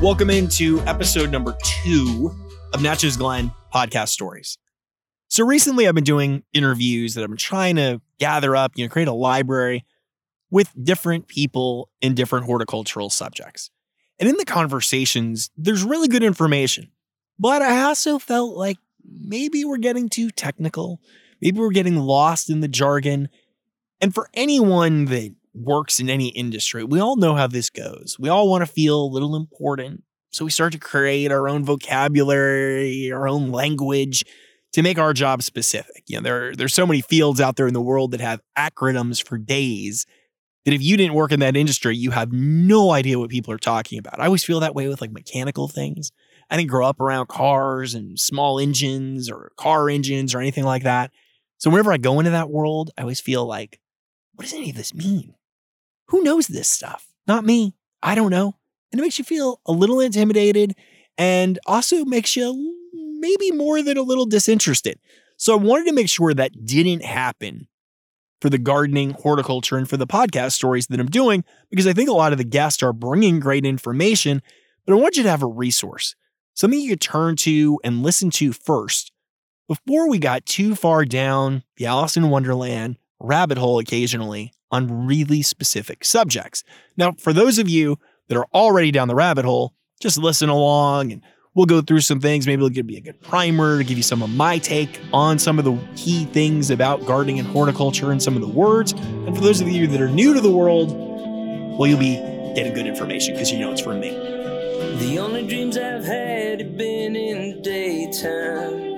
Welcome into episode number two of Natchez Glen podcast stories. So recently I've been doing interviews that I'm trying to gather up, you know, create a library with different people in different horticultural subjects. And in the conversations, there's really good information. But I also felt like maybe we're getting too technical. Maybe we're getting lost in the jargon. And for anyone that works in any industry, we all know how this goes. We all want to feel a little important. So we start to create our own vocabulary, our own language to make our job specific. You know, there, there's so many fields out there in the world that have acronyms for days that if you didn't work in that industry, you have no idea what people are talking about. I always feel that way with like mechanical things. I didn't grow up around cars and small engines or car engines or anything like that. So whenever I go into that world, I always feel like, what does any of this mean? Who knows this stuff? Not me. I don't know. And it makes you feel a little intimidated and also makes you maybe more than a little disinterested. So I wanted to make sure that didn't happen for the gardening, horticulture, and for the podcast stories that I'm doing, because I think a lot of the guests are bringing great information, but I want you to have a resource, something you could turn to and listen to first before we got too far down the Alice in Wonderland rabbit hole occasionally on really specific subjects. Now, for those of you that are already down the rabbit hole, just listen along and we'll go through some things. Maybe it'll be a good primer to give you some of my take on some of the key things about gardening and horticulture and some of the words. And for those of you that are new to the world, well, you'll be getting good information because you know it's from me. The only dreams I've had have been in the daytime.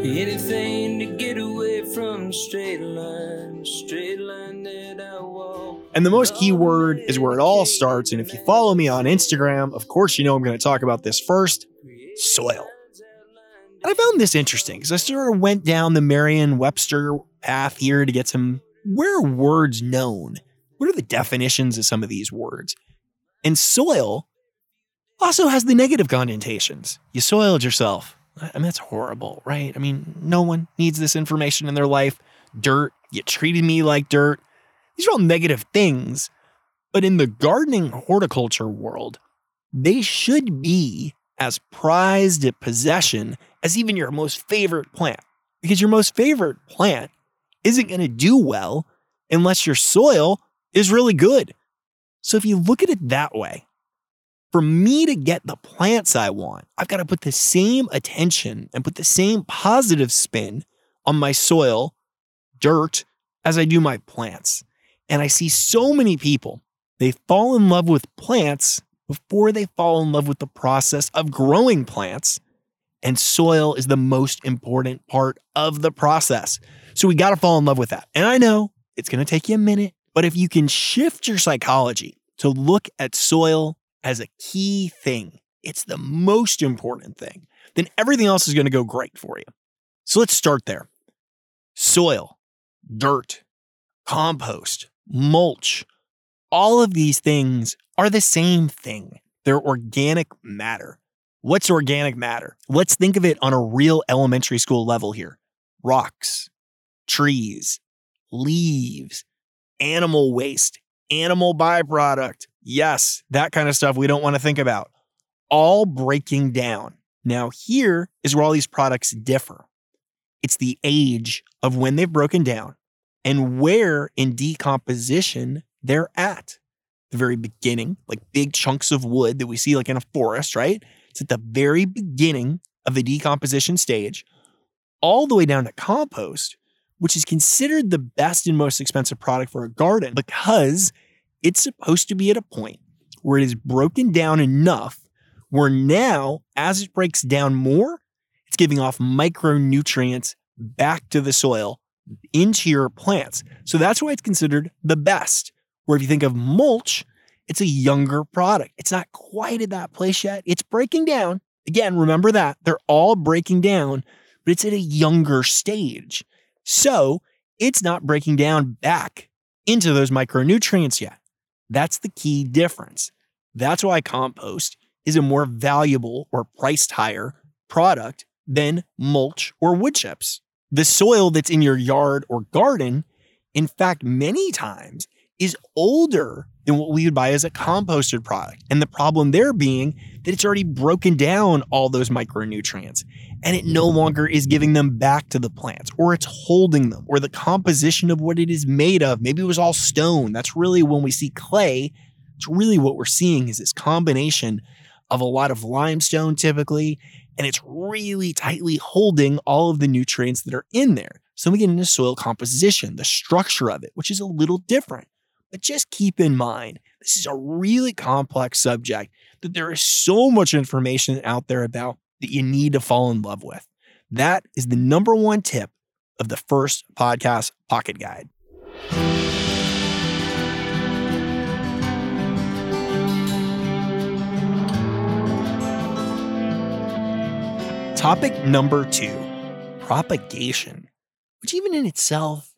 Anything to get away from straight line, straight line that I walk. And the most key word is where it all starts. And if you follow me on Instagram, of course, you know I'm going to talk about this first soil. And I found this interesting because I sort of went down the Merriam Webster path here to get some where words known? What are the definitions of some of these words? And soil also has the negative connotations. You soiled yourself. I mean, that's horrible, right? I mean, no one needs this information in their life. Dirt, you treated me like dirt. These are all negative things. But in the gardening horticulture world, they should be as prized a possession as even your most favorite plant. Because your most favorite plant isn't going to do well unless your soil is really good. So if you look at it that way, for me to get the plants I want, I've got to put the same attention and put the same positive spin on my soil, dirt, as I do my plants. And I see so many people, they fall in love with plants before they fall in love with the process of growing plants. And soil is the most important part of the process. So we got to fall in love with that. And I know it's going to take you a minute, but if you can shift your psychology to look at soil as a key thing, it's the most important thing, then everything else is going to go great for you. So let's start there. Soil, dirt, compost, mulch, all of these things are the same thing. They're organic matter. What's organic matter? Let's think of it on a real elementary school level here rocks, trees, leaves, animal waste, animal byproduct. Yes, that kind of stuff we don't want to think about. All breaking down. Now, here is where all these products differ it's the age of when they've broken down and where in decomposition they're at. The very beginning, like big chunks of wood that we see like in a forest, right? It's at the very beginning of the decomposition stage, all the way down to compost, which is considered the best and most expensive product for a garden because it's supposed to be at a point where it is broken down enough where now, as it breaks down more, it's giving off micronutrients back to the soil into your plants. So that's why it's considered the best. Where if you think of mulch, it's a younger product. It's not quite at that place yet. It's breaking down. Again, remember that they're all breaking down, but it's at a younger stage. So it's not breaking down back into those micronutrients yet. That's the key difference. That's why compost is a more valuable or priced higher product than mulch or wood chips. The soil that's in your yard or garden, in fact, many times is older than what we would buy as a composted product. And the problem there being that it's already broken down all those micronutrients and it no longer is giving them back to the plants or it's holding them or the composition of what it is made of. Maybe it was all stone. That's really when we see clay, it's really what we're seeing is this combination of a lot of limestone typically, and it's really tightly holding all of the nutrients that are in there. So we get into soil composition, the structure of it, which is a little different. But just keep in mind, this is a really complex subject that there is so much information out there about that you need to fall in love with. That is the number one tip of the first podcast pocket guide. Topic number two propagation, which, even in itself,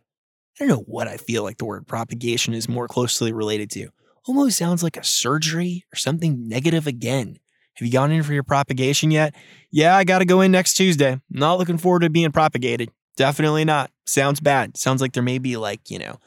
I don't know what I feel like the word propagation is more closely related to. Almost sounds like a surgery or something negative again. Have you gone in for your propagation yet? Yeah, I got to go in next Tuesday. Not looking forward to being propagated. Definitely not. Sounds bad. Sounds like there may be like, you know,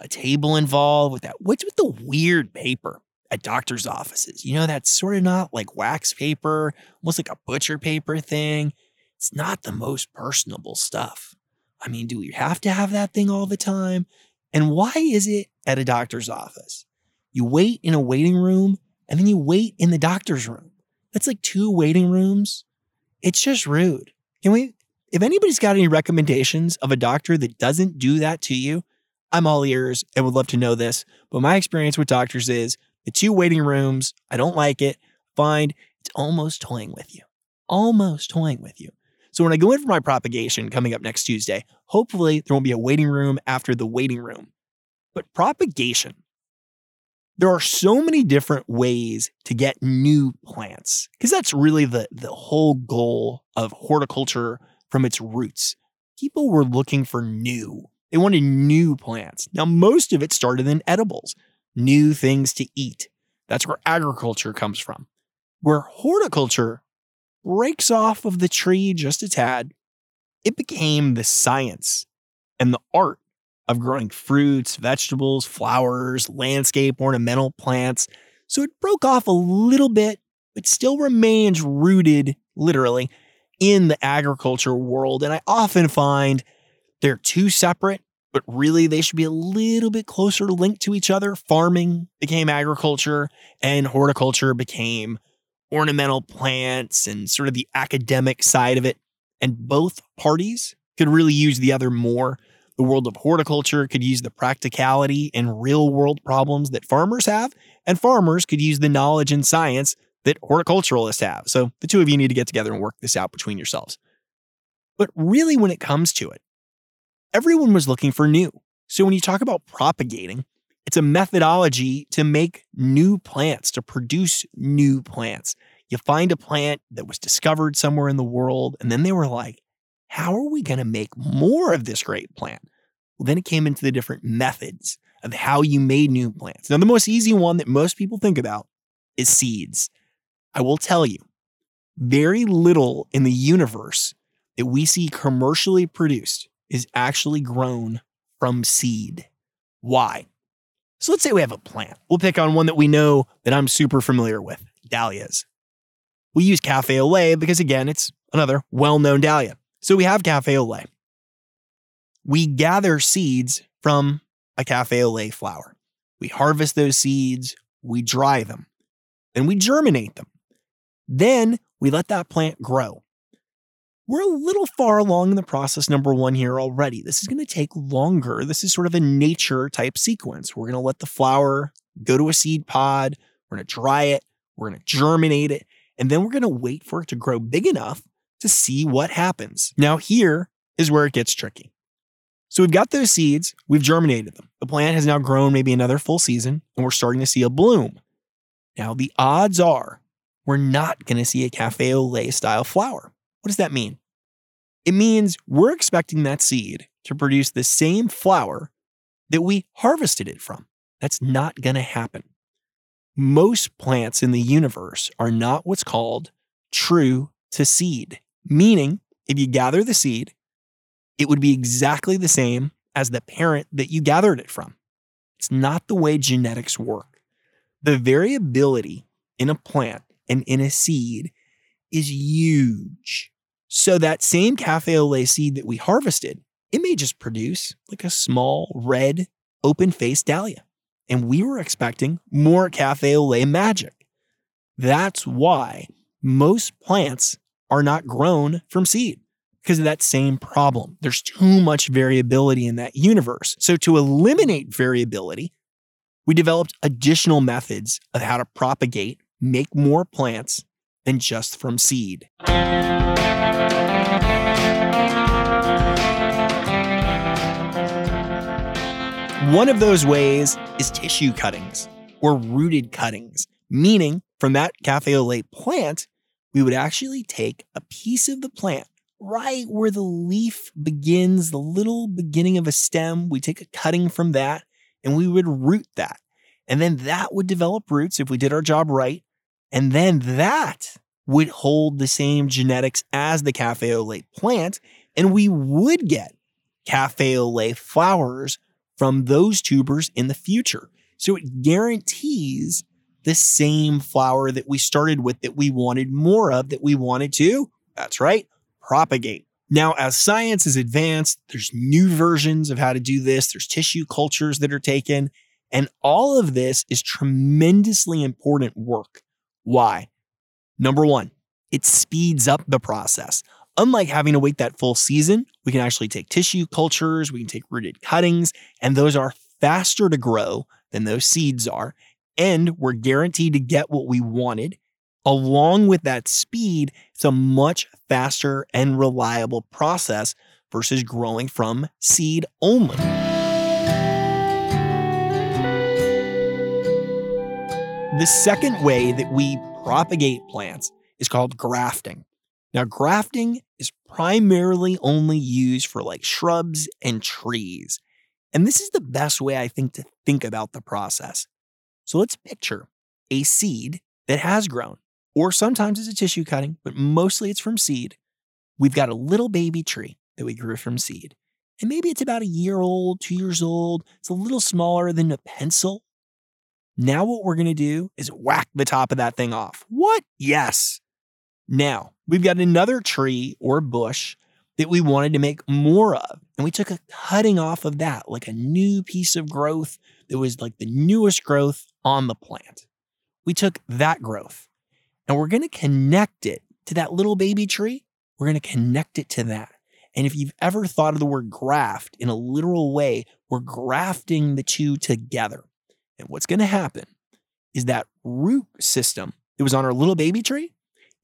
a table involved with that. What's with the weird paper at doctor's offices? You know, that's sort of not like wax paper, almost like a butcher paper thing. It's not the most personable stuff. I mean, do we have to have that thing all the time? And why is it at a doctor's office? You wait in a waiting room and then you wait in the doctor's room. That's like two waiting rooms. It's just rude. Can we, if anybody's got any recommendations of a doctor that doesn't do that to you, I'm all ears and would love to know this. But my experience with doctors is the two waiting rooms, I don't like it. Find it's almost toying with you, almost toying with you. So when I go in for my propagation coming up next Tuesday, hopefully there won't be a waiting room after the waiting room. But propagation, there are so many different ways to get new plants because that's really the, the whole goal of horticulture from its roots. People were looking for new. They wanted new plants. Now, most of it started in edibles, new things to eat. That's where agriculture comes from. Where horticulture breaks off of the tree just a tad, it became the science and the art of growing fruits, vegetables, flowers, landscape, ornamental plants. So it broke off a little bit, but still remains rooted, literally, in the agriculture world. And I often find they're two separate, but really they should be a little bit closer linked to each other. Farming became agriculture, and horticulture became ornamental plants and sort of the academic side of it. And both parties could really use the other more. The world of horticulture could use the practicality and real world problems that farmers have, and farmers could use the knowledge and science that horticulturalists have. So the two of you need to get together and work this out between yourselves. But really, when it comes to it, everyone was looking for new. So when you talk about propagating, it's a methodology to make new plants, to produce new plants. You find a plant that was discovered somewhere in the world, and then they were like, how are we going to make more of this great plant? Well, then it came into the different methods of how you made new plants. Now, the most easy one that most people think about is seeds. I will tell you, very little in the universe that we see commercially produced is actually grown from seed. Why? So let's say we have a plant. We'll pick on one that we know that I'm super familiar with dahlias. We use cafe au lait because, again, it's another well known dahlia. So we have cafe au lait. We gather seeds from a cafe au lait flower. We harvest those seeds, we dry them, and we germinate them. Then we let that plant grow. We're a little far along in the process, number one, here already. This is going to take longer. This is sort of a nature type sequence. We're going to let the flower go to a seed pod, we're going to dry it, we're going to germinate it, and then we're going to wait for it to grow big enough to see what happens. Now, here is where it gets tricky. So we've got those seeds, we've germinated them. The plant has now grown maybe another full season, and we're starting to see a bloom. Now, the odds are we're not going to see a cafe au lait style flower. What does that mean? It means we're expecting that seed to produce the same flower that we harvested it from. That's not going to happen. Most plants in the universe are not what's called true to seed. Meaning, if you gather the seed, it would be exactly the same as the parent that you gathered it from. It's not the way genetics work. The variability in a plant and in a seed is huge. So that same cafe au lait seed that we harvested, it may just produce like a small red open faced dahlia. And we were expecting more cafe au lait magic. That's why most plants are not grown from seed because of that same problem. There's too much variability in that universe. So, to eliminate variability, we developed additional methods of how to propagate, make more plants than just from seed. One of those ways is tissue cuttings or rooted cuttings, meaning from that cafe au lait plant, we would actually take a piece of the plant right where the leaf begins, the little beginning of a stem. We take a cutting from that and we would root that. And then that would develop roots if we did our job right. And then that would hold the same genetics as the cafe au lait plant. And we would get cafe au lait flowers from those tubers in the future. So it guarantees the same flower that we started with that we wanted more of, that we wanted to, that's right, propagate. Now, as science is advanced, there's new versions of how to do this. There's tissue cultures that are taken. And all of this is tremendously important work. Why? Number one, it speeds up the process. Unlike having to wait that full season, we can actually take tissue cultures, we can take rooted cuttings, and those are faster to grow than those seeds are. And we're guaranteed to get what we wanted. Along with that speed, it's a much faster and reliable process versus growing from seed only. The second way that we propagate plants is called grafting. Now, grafting is primarily only used for like shrubs and trees. And this is the best way I think to think about the process. So let's picture a seed that has grown, or sometimes it's a tissue cutting, but mostly it's from seed. We've got a little baby tree that we grew from seed. And maybe it's about a year old, two years old. It's a little smaller than a pencil. Now, what we're going to do is whack the top of that thing off. What? Yes. Now, we've got another tree or bush that we wanted to make more of. And we took a cutting off of that, like a new piece of growth that was like the newest growth on the plant. We took that growth and we're going to connect it to that little baby tree. We're going to connect it to that. And if you've ever thought of the word graft in a literal way, we're grafting the two together. And what's going to happen is that root system that was on our little baby tree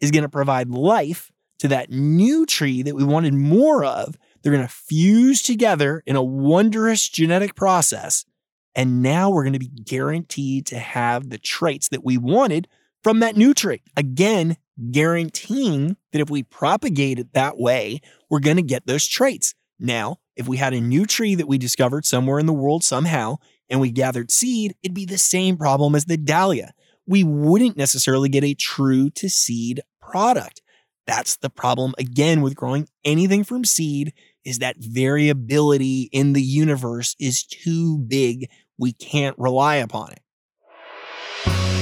is going to provide life to that new tree that we wanted more of. They're going to fuse together in a wondrous genetic process. And now we're going to be guaranteed to have the traits that we wanted from that new tree. Again, guaranteeing that if we propagate it that way, we're going to get those traits. Now, if we had a new tree that we discovered somewhere in the world somehow and we gathered seed, it'd be the same problem as the dahlia. We wouldn't necessarily get a true to seed product. That's the problem again with growing anything from seed is that variability in the universe is too big. We can't rely upon it.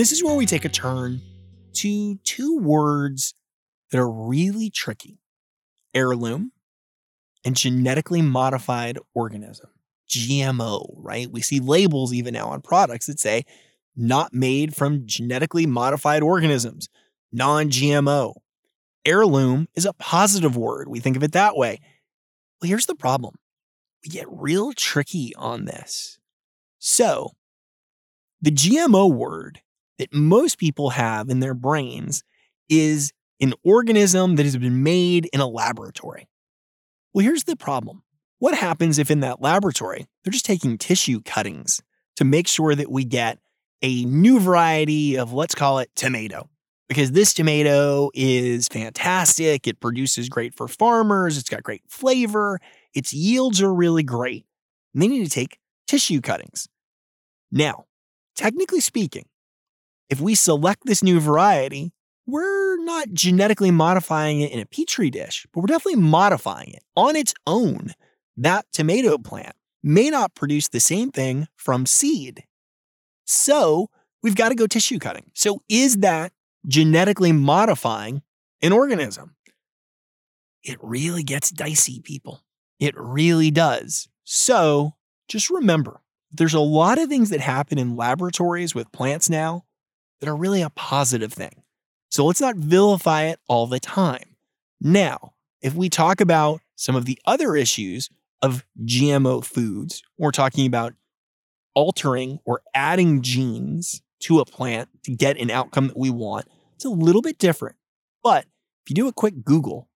This is where we take a turn to two words that are really tricky heirloom and genetically modified organism. GMO, right? We see labels even now on products that say not made from genetically modified organisms, non GMO. Heirloom is a positive word. We think of it that way. Well, here's the problem we get real tricky on this. So, the GMO word that most people have in their brains is an organism that has been made in a laboratory. Well, here's the problem. What happens if in that laboratory, they're just taking tissue cuttings to make sure that we get a new variety of, let's call it tomato? Because this tomato is fantastic. It produces great for farmers. It's got great flavor. its yields are really great. And they need to take tissue cuttings. Now, technically speaking, if we select this new variety, we're not genetically modifying it in a petri dish, but we're definitely modifying it on its own. That tomato plant may not produce the same thing from seed. So we've got to go tissue cutting. So is that genetically modifying an organism? It really gets dicey, people. It really does. So just remember there's a lot of things that happen in laboratories with plants now that are really a positive thing. So let's not vilify it all the time. Now, if we talk about some of the other issues of GMO foods, we're talking about altering or adding genes to a plant to get an outcome that we want. It's a little bit different. But if you do a quick Google,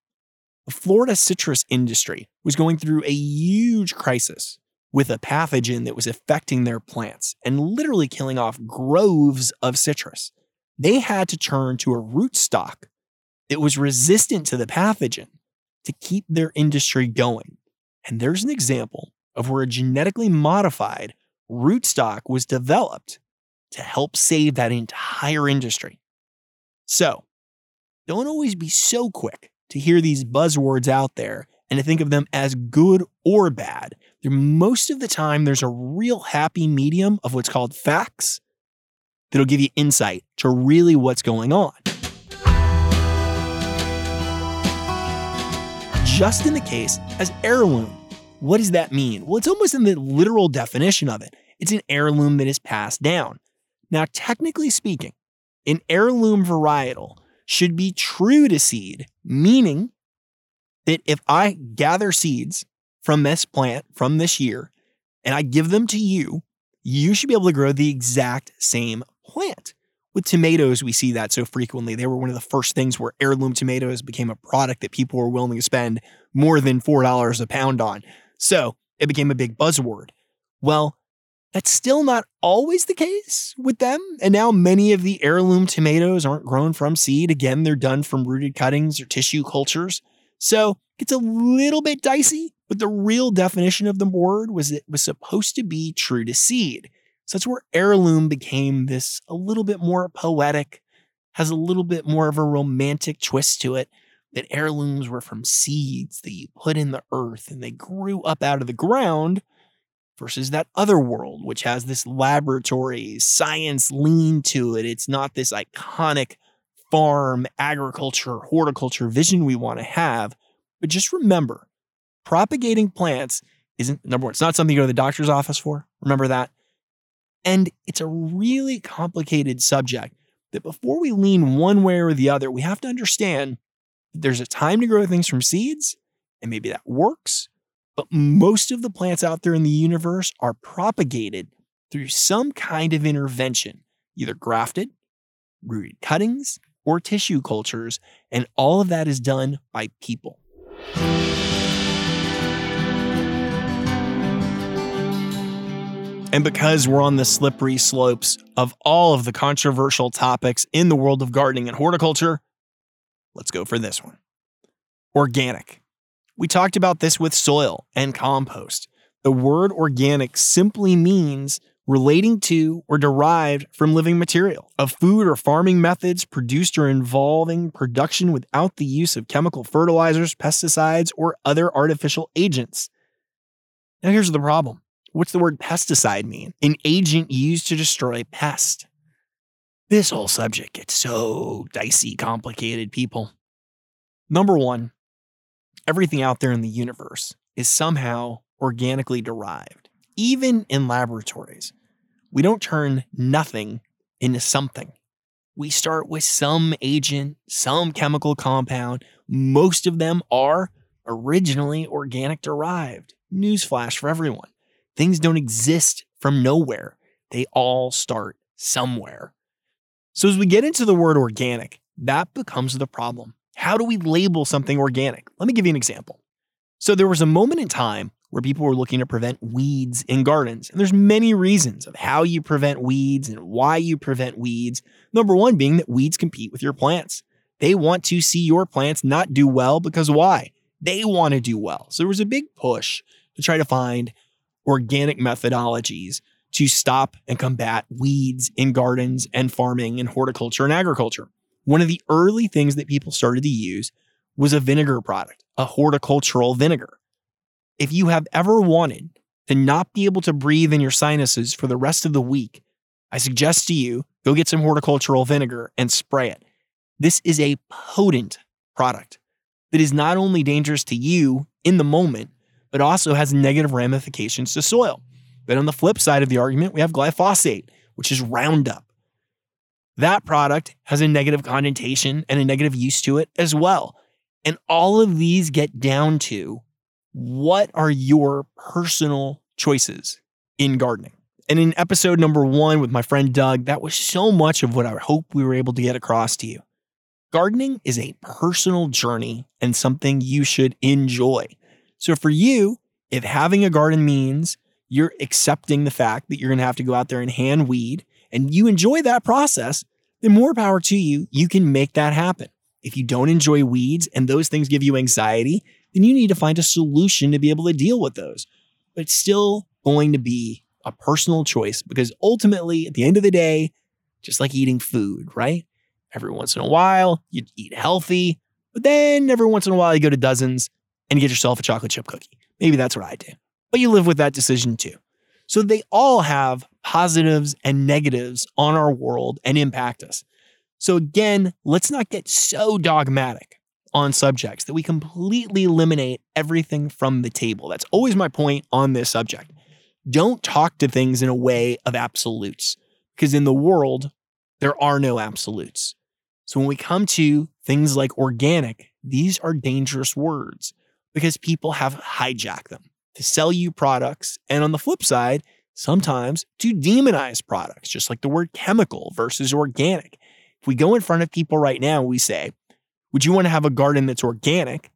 the Florida citrus industry was going through a huge crisis with a pathogen that was affecting their plants and literally killing off groves of citrus. They had to turn to a rootstock that was resistant to the pathogen to keep their industry going. And there's an example of where a genetically modified rootstock was developed to help save that entire industry. So, don't always be so quick to hear these buzzwords out there and to think of them as good or bad. Most of the time, there's a real happy medium of what's called facts that'll give you insight to really what's going on. Just in the case as heirloom, what does that mean? Well, it's almost in the literal definition of it. It's an heirloom that is passed down. Now, technically speaking, an heirloom varietal should be true to seed, meaning that if I gather seeds from this plant from this year and I give them to you, you should be able to grow the exact same plant. With tomatoes, we see that so frequently. They were one of the first things where heirloom tomatoes became a product that people were willing to spend more than $4 a pound on. So it became a big buzzword. Well, that's still not always the case with them. And now many of the heirloom tomatoes aren't grown from seed. Again, they're done from rooted cuttings or tissue cultures. So it's a little bit dicey, but the real definition of the word was it was supposed to be true to seed. So that's where heirloom became this a little bit more poetic, has a little bit more of a romantic twist to it. That heirlooms were from seeds that you put in the earth and they grew up out of the ground versus that other world, which has this laboratory science lean to it. It's not this iconic farm, agriculture, horticulture vision we want to have. But just remember, propagating plants isn't number one, it's not something you go to the doctor's office for. Remember that. And it's a really complicated subject that before we lean one way or the other, we have to understand there's a time to grow things from seeds, and maybe that works. But most of the plants out there in the universe are propagated through some kind of intervention, either grafted, rooted cuttings, or tissue cultures, and all of that is done by people. And because we're on the slippery slopes of all of the controversial topics in the world of gardening and horticulture, let's go for this one organic. We talked about this with soil and compost. The word organic simply means relating to or derived from living material, of food or farming methods produced or involving production without the use of chemical fertilizers, pesticides, or other artificial agents. Now, here's the problem What's the word pesticide mean? An agent used to destroy pest. This whole subject gets so dicey, complicated, people. Number one, everything out there in the universe is somehow organically derived, even in laboratories. We don't turn nothing into something. We start with some agent, some chemical compound. Most of them are originally organic derived. Newsflash for everyone. Things don't exist from nowhere, they all start somewhere. So, as we get into the word organic, that becomes the problem. How do we label something organic? Let me give you an example. So, there was a moment in time where people were looking to prevent weeds in gardens. And there's many reasons of how you prevent weeds and why you prevent weeds. Number one being that weeds compete with your plants. They want to see your plants not do well because why? They want to do well. So there was a big push to try to find organic methodologies to stop and combat weeds in gardens and farming and horticulture and agriculture. One of the early things that people started to use was a vinegar product, a horticultural vinegar. If you have ever wanted to not be able to breathe in your sinuses for the rest of the week, I suggest to you go get some horticultural vinegar and spray it. This is a potent product that is not only dangerous to you in the moment, but also has negative ramifications to soil. Then on the flip side of the argument, we have glyphosate, which is Roundup. That product has a negative connotation and a negative use to it as well. And all of these get down to what are your personal choices in gardening? And in episode number one with my friend Doug, that was so much of what I hope we were able to get across to you. Gardening is a personal journey and something you should enjoy. So for you, if having a garden means you're accepting the fact that you're going to have to go out there and hand weed and you enjoy that process, then more power to you. You can make that happen. If you don't enjoy weeds and those things give you anxiety, then you need to find a solution to be able to deal with those. But it's still going to be a personal choice because ultimately, at the end of the day, just like eating food, right? Every once in a while, you eat healthy, but then every once in a while, you go to dozens and get yourself a chocolate chip cookie. Maybe that's what I do. But you live with that decision too. So they all have positives and negatives on our world and impact us. So again, let's not get so dogmatic on subjects that we completely eliminate everything from the table. That's always my point on this subject. Don't talk to things in a way of absolutes, because in the world, there are no absolutes. So when we come to things like organic, these are dangerous words because people have hijacked them to sell you products. And on the flip side, sometimes to demonize products, just like the word chemical versus organic. If we go in front of people right now, we say, Would you want to have a garden that's organic?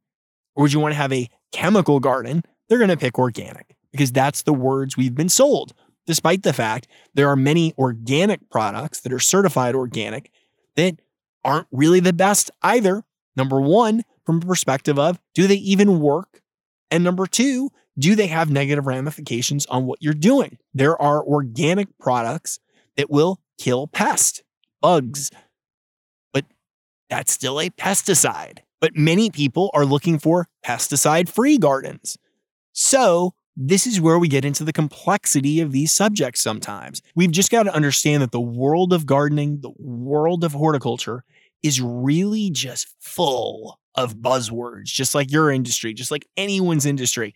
Or would you want to have a chemical garden? They're going to pick organic because that's the words we've been sold. Despite the fact there are many organic products that are certified organic that aren't really the best either. Number one, from a perspective of do they even work? And number two, do they have negative ramifications on what you're doing? There are organic products that will kill pests, bugs, but that's still a pesticide. But many people are looking for pesticide free gardens. So, this is where we get into the complexity of these subjects sometimes. We've just got to understand that the world of gardening, the world of horticulture, is really just full of buzzwords, just like your industry, just like anyone's industry.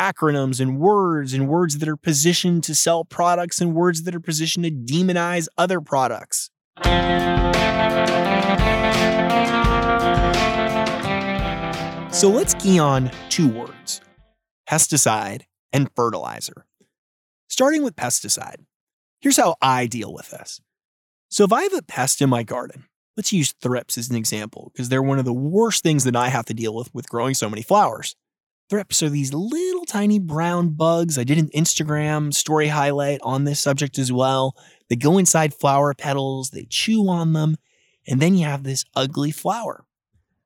Acronyms and words and words that are positioned to sell products and words that are positioned to demonize other products. So let's key on two words pesticide and fertilizer. Starting with pesticide, here's how I deal with this. So if I have a pest in my garden, Let's use thrips as an example, because they're one of the worst things that I have to deal with with growing so many flowers. Thrips are these little tiny brown bugs. I did an Instagram story highlight on this subject as well. They go inside flower petals, they chew on them, and then you have this ugly flower.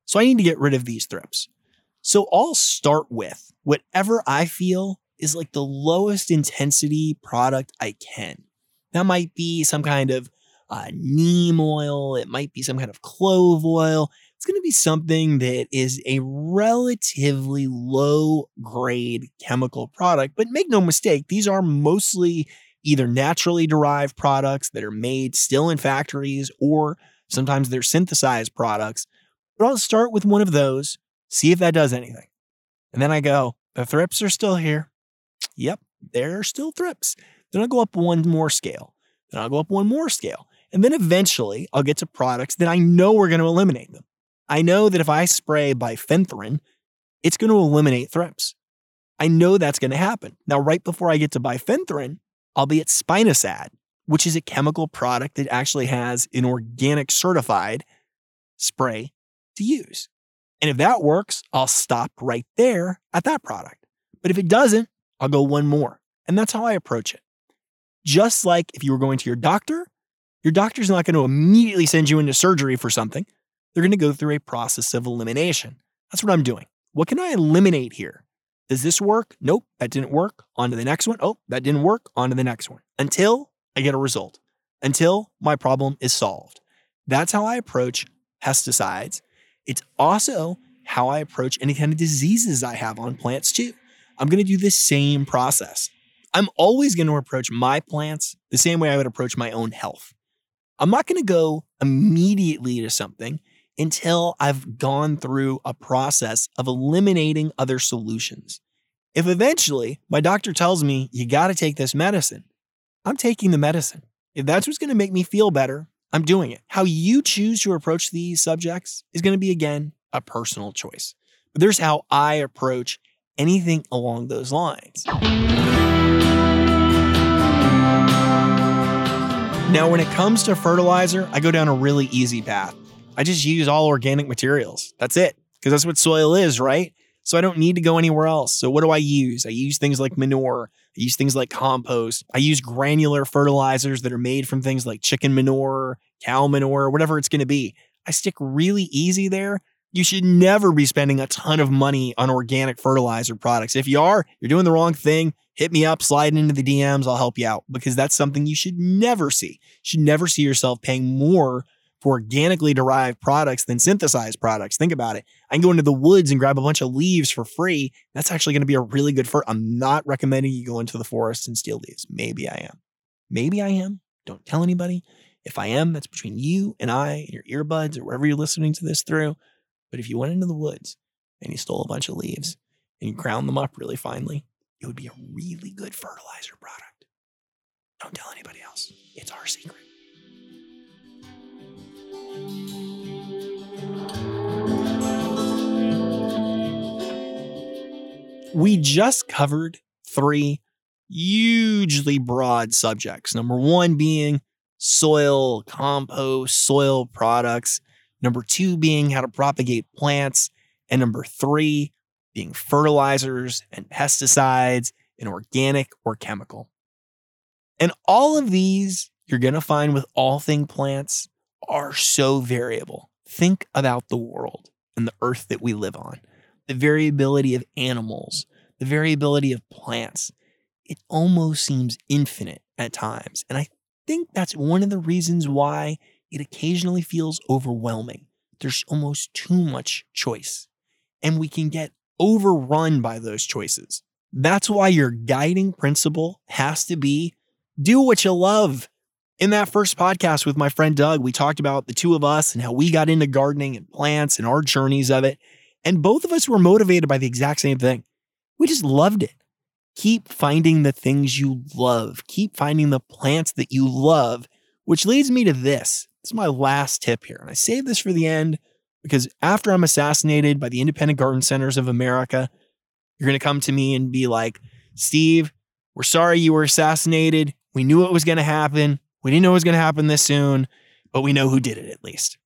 So I need to get rid of these thrips. So I'll start with whatever I feel is like the lowest intensity product I can. That might be some kind of uh, neem oil, it might be some kind of clove oil. It's going to be something that is a relatively low grade chemical product. But make no mistake, these are mostly either naturally derived products that are made still in factories or sometimes they're synthesized products. But I'll start with one of those, see if that does anything. And then I go, the thrips are still here. Yep, they're still thrips. Then I'll go up one more scale. Then I'll go up one more scale. And then eventually I'll get to products that I know we're going to eliminate them. I know that if I spray bifenthrin, it's going to eliminate thrips. I know that's going to happen. Now, right before I get to bifenthrin, I'll be at spinosad, which is a chemical product that actually has an organic certified spray to use. And if that works, I'll stop right there at that product. But if it doesn't, I'll go one more. And that's how I approach it. Just like if you were going to your doctor your doctor's not going to immediately send you into surgery for something. They're going to go through a process of elimination. That's what I'm doing. What can I eliminate here? Does this work? Nope, that didn't work. On to the next one. Oh, that didn't work. On to the next one until I get a result, until my problem is solved. That's how I approach pesticides. It's also how I approach any kind of diseases I have on plants too. I'm going to do the same process. I'm always going to approach my plants the same way I would approach my own health. I'm not going to go immediately to something until I've gone through a process of eliminating other solutions. If eventually my doctor tells me you got to take this medicine, I'm taking the medicine. If that's what's going to make me feel better, I'm doing it. How you choose to approach these subjects is going to be, again, a personal choice. But there's how I approach anything along those lines. Now, when it comes to fertilizer, I go down a really easy path. I just use all organic materials. That's it, because that's what soil is, right? So I don't need to go anywhere else. So what do I use? I use things like manure. I use things like compost. I use granular fertilizers that are made from things like chicken manure, cow manure, whatever it's going to be. I stick really easy there. You should never be spending a ton of money on organic fertilizer products. If you are, you're doing the wrong thing. Hit me up, slide into the DMs. I'll help you out because that's something you should never see. You should never see yourself paying more for organically derived products than synthesized products. Think about it. I can go into the woods and grab a bunch of leaves for free. That's actually going to be a really good for. I'm not recommending you go into the forest and steal leaves. Maybe I am. Maybe I am. Don't tell anybody. If I am, that's between you and I and your earbuds or wherever you're listening to this through. But if you went into the woods and you stole a bunch of leaves and you ground them up really finely, it would be a really good fertilizer product. Don't tell anybody else. It's our secret. We just covered three hugely broad subjects. Number one being soil, compost, soil products. Number two being how to propagate plants. And number three being fertilizers and pesticides and organic or chemical. And all of these you're going to find with all thing plants are so variable. Think about the world and the earth that we live on, the variability of animals, the variability of plants. It almost seems infinite at times. And I think that's one of the reasons why it occasionally feels overwhelming. There's almost too much choice, and we can get overrun by those choices. That's why your guiding principle has to be do what you love. In that first podcast with my friend Doug, we talked about the two of us and how we got into gardening and plants and our journeys of it. And both of us were motivated by the exact same thing. We just loved it. Keep finding the things you love, keep finding the plants that you love, which leads me to this. This is my last tip here. And I save this for the end because after I'm assassinated by the Independent Garden Centers of America, you're going to come to me and be like, Steve, we're sorry you were assassinated. We knew it was going to happen. We didn't know it was going to happen this soon, but we know who did it at least.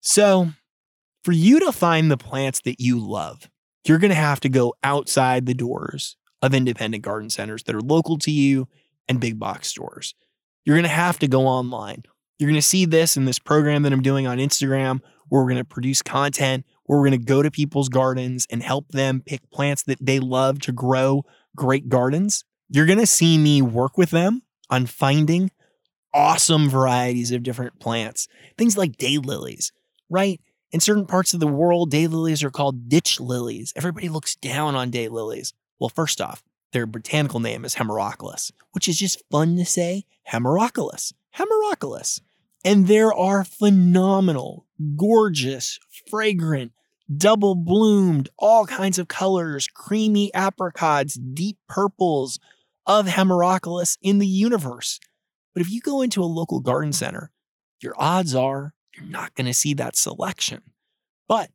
So, for you to find the plants that you love, you're going to have to go outside the doors of independent garden centers that are local to you and big box stores. You're going to have to go online. You're going to see this in this program that I'm doing on Instagram where we're going to produce content, where we're going to go to people's gardens and help them pick plants that they love to grow great gardens. You're going to see me work with them on finding awesome varieties of different plants. Things like daylilies, right? In certain parts of the world, daylilies are called ditch lilies. Everybody looks down on daylilies. Well, first off, their botanical name is Hemerocallis, which is just fun to say. Hemerocallis. Hemerocallis. And there are phenomenal, gorgeous, fragrant, double bloomed, all kinds of colors, creamy apricots, deep purples of Hemerocallis in the universe. But if you go into a local garden center, your odds are you're not going to see that selection. But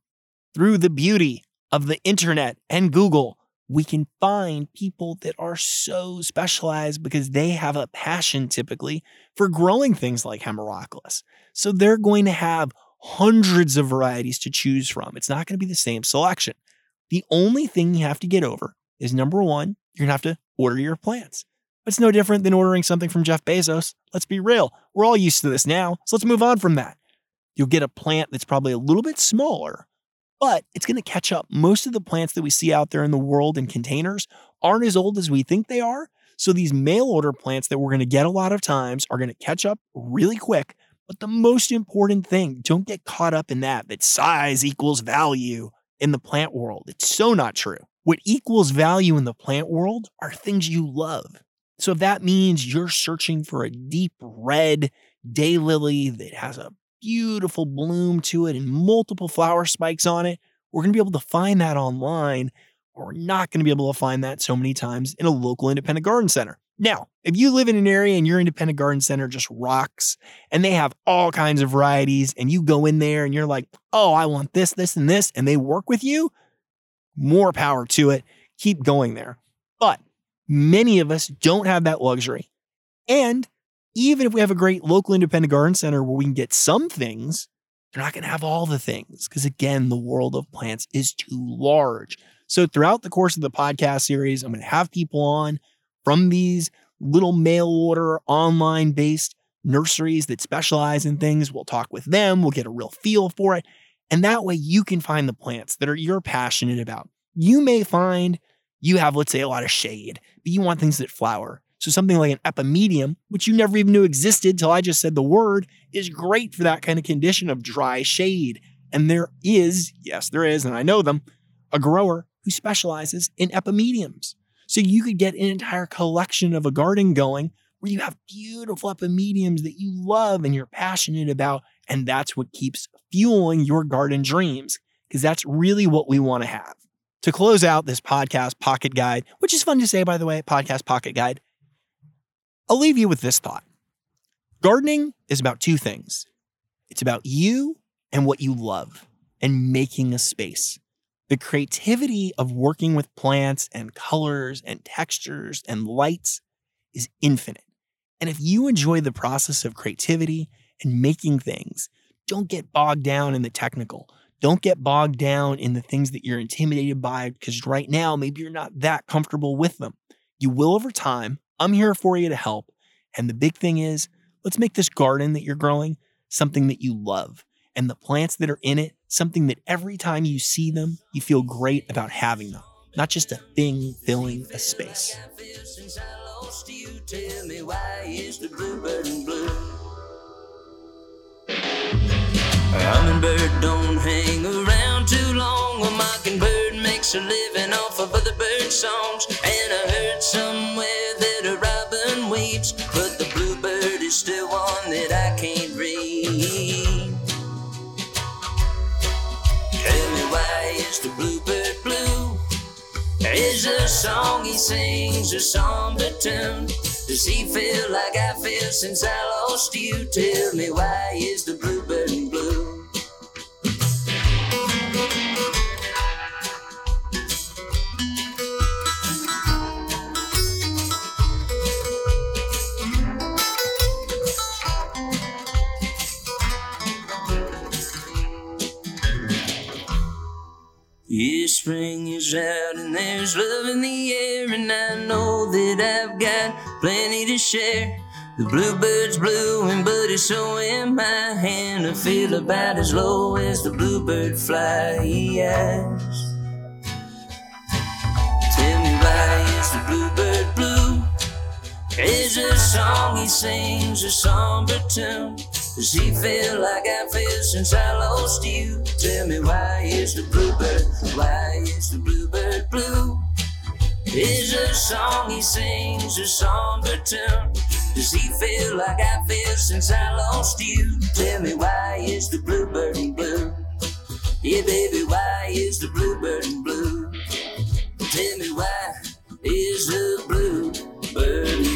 through the beauty of the internet and Google, we can find people that are so specialized because they have a passion typically for growing things like Hemerocallis. So they're going to have hundreds of varieties to choose from. It's not going to be the same selection. The only thing you have to get over is number one, you're going to have to order your plants. It's no different than ordering something from Jeff Bezos. Let's be real. We're all used to this now. So let's move on from that. You'll get a plant that's probably a little bit smaller, but it's going to catch up. Most of the plants that we see out there in the world in containers aren't as old as we think they are. So these mail order plants that we're going to get a lot of times are going to catch up really quick. But the most important thing, don't get caught up in that, that size equals value in the plant world. It's so not true. What equals value in the plant world are things you love. So if that means you're searching for a deep red daylily that has a beautiful bloom to it and multiple flower spikes on it, we're going to be able to find that online. We're not going to be able to find that so many times in a local independent garden center. Now, if you live in an area and your independent garden center just rocks and they have all kinds of varieties, and you go in there and you're like, oh, I want this, this, and this, and they work with you, more power to it. Keep going there. But many of us don't have that luxury. And even if we have a great local independent garden center where we can get some things, they're not going to have all the things because, again, the world of plants is too large. So, throughout the course of the podcast series, I'm going to have people on from these little mail order online based nurseries that specialize in things. We'll talk with them, we'll get a real feel for it. And that way you can find the plants that are you're passionate about. You may find you have, let's say, a lot of shade, but you want things that flower. So something like an epimedium, which you never even knew existed till I just said the word, is great for that kind of condition of dry shade. And there is, yes, there is, and I know them, a grower who specializes in epimediums. So you could get an entire collection of a garden going where you have beautiful epimediums that you love and you're passionate about. And that's what keeps fueling your garden dreams, because that's really what we want to have. To close out this podcast pocket guide, which is fun to say, by the way, podcast pocket guide, I'll leave you with this thought. Gardening is about two things it's about you and what you love and making a space. The creativity of working with plants and colors and textures and lights is infinite. And if you enjoy the process of creativity and making things, don't get bogged down in the technical. Don't get bogged down in the things that you're intimidated by because right now, maybe you're not that comfortable with them. You will over time. I'm here for you to help. And the big thing is, let's make this garden that you're growing something that you love and the plants that are in it something that every time you see them, you feel great about having them, not just a thing filling a space. Hummingbird don't hang around too long. A mockingbird makes a living off of other bird songs. And I heard somewhere that but the bluebird is still one that I can't read. Tell me why is the bluebird blue? Is a song he sings a somber tune? Does he feel like I feel since I lost you? Tell me why is the bluebird Yeah, spring is out and there's love in the air, and I know that I've got plenty to share. The bluebird's blue, but it's so am I, and I feel about as low as the bluebird flies. Tell me why is the bluebird blue? Is a song he sings a somber tune? Does he feel like I feel since I lost you? Tell me why is the bluebird, why is the bluebird blue? Is a song he sings a somber tune? Does he feel like I feel since I lost you? Tell me why is the bluebird blue? Yeah, baby, why is the bluebird blue? Tell me why is the bluebird